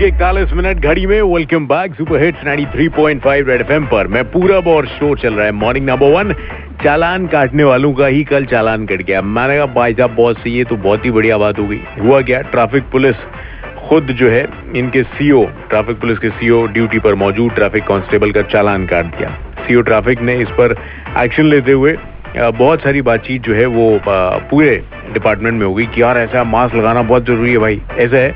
के इकतालीस मिनट घड़ी में welcome back super hits 93.5 red FM पर। मैं पूरब और शो चल रहा है। मॉर्निंग नंबर वन चालान काटने वालों का ही कल चालान कट गया। मैंने कहा, भाई साहब, बहुत सही है तो बहुत ही बढ़िया बात हो गई। हुआ क्या? ट्रैफ़िक पुलिस खुद जो है, इनके सीओ ट्रैफ़िक पुलिस के सीओ ड्यूटी पर मौजूद ट्रैफ़िक कांस्टेबल का चालान काट दिया। सीओ ट्रैफ़िक ने इस पर एक्शन लेते हुए बहुत सारी बातचीत जो है, वो पूरे डिपार्टमेंट में होगी कि, यार, ऐसा मास्क लगाना बहुत ज़रूरी है भाई। ऐसा है।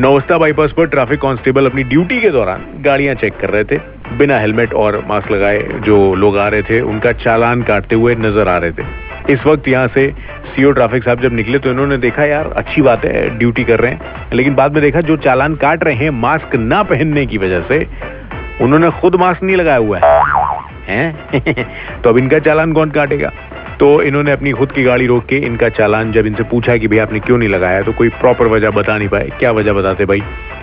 नौस्ता बाईपास पर ट्रैफ़िक कांस्टेबल अपनी ड्यूटी के दौरान गाड़ियाँ चेक कर रहे थे। बिना हेलमेट और मास्क लगाए जो लोग आ रहे थे, उनका चालान काटते हुए नज़र आ रहे थे। इस वक्त यहाँ से सीओ ट्रैफ़िक साहब जब निकले तो इन्होंने देखा, यार, अच्छी बात है, ड्यूटी कर रहे हैं। लेकिन बाद में देखा, जो चालान काट रहे हैं, मास्क ना पहनने की वजह से, उन्होंने खुद मास्क नहीं लगाया हुआ है। हैं? तो अब इनका चालान कौन काटेगा? तो इन्होंने अपनी खुद की गाड़ी रोक के इनका चालान जब इनसे पूछा कि भाई आपने क्यों नहीं लगाया तो कोई प्रॉपर वजह बता नहीं पाए। क्या वजह बताते भाई?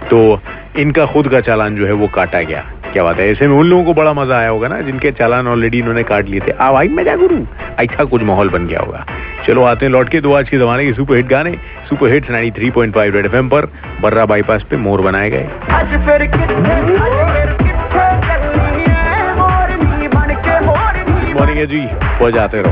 तो इनका खुद का चालान जो है वो काटा गया। क्या बात है? ऐसे में उन लोगों को बड़ा मज़ा आया होगा ना जिनके चालान ऑलरेडी इन्होंने काट लिए थे। आ भाई मैं क्या करूँ ऐसा कुछ माहौल बन गया होगा। चलो आते हैं लौट के दो आज के जमाने के सुपर हिट गाने सुपर हिट्स 93.5 रेड एफएम पर बर्रा बाईपास पे मोर बनाए गए। मॉर्निंग है जी बजाते रहो।